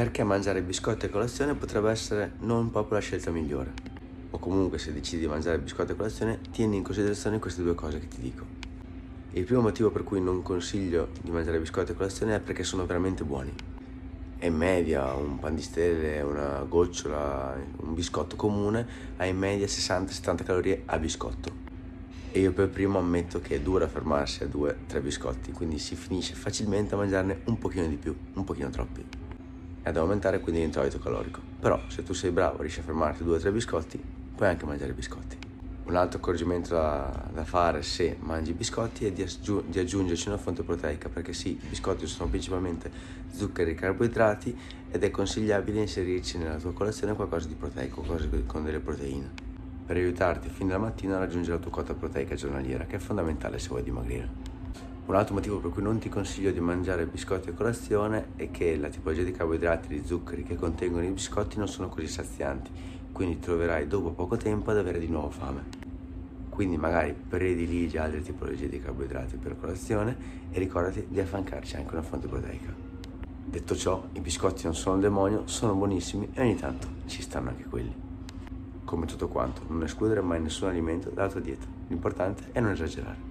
perché mangiare biscotti a colazione potrebbe essere non proprio la scelta migliore. O comunque se decidi di mangiare biscotti a colazione, tieni in considerazione queste due cose che ti dico. Il primo motivo per cui non consiglio di mangiare biscotti a colazione è perché sono veramente buoni. In media un pan di stelle, una gocciola, un biscotto comune ha in media 60-70 calorie a biscotto. E io per primo ammetto che è dura fermarsi a 2-3 biscotti, quindi si finisce facilmente a mangiarne un pochino di più, un pochino troppi ad aumentare quindi l'introito calorico. Però se tu sei bravo, riesci a fermarti due o tre biscotti, puoi anche mangiare biscotti. Un altro accorgimento da, da fare se mangi biscotti è di, aggiung- di, aggiungerci una fonte proteica, perché sì, i biscotti sono principalmente zuccheri e carboidrati ed è consigliabile inserirci nella tua colazione qualcosa di proteico, qualcosa con delle proteine, per aiutarti fin dalla mattina a raggiungere la tua quota proteica giornaliera, che è fondamentale se vuoi dimagrire. Un altro motivo per cui non ti consiglio di mangiare biscotti a colazione è che la tipologia di carboidrati e di zuccheri che contengono i biscotti non sono così sazianti, quindi troverai dopo poco tempo ad avere di nuovo fame. Quindi magari prediligi altre tipologie di carboidrati per colazione e ricordati di affiancarci anche una fonte proteica. Detto ciò, i biscotti non sono un demonio, sono buonissimi e ogni tanto ci stanno anche quelli. Come tutto quanto, non escludere mai nessun alimento dalla tua dieta. L'importante è non esagerare.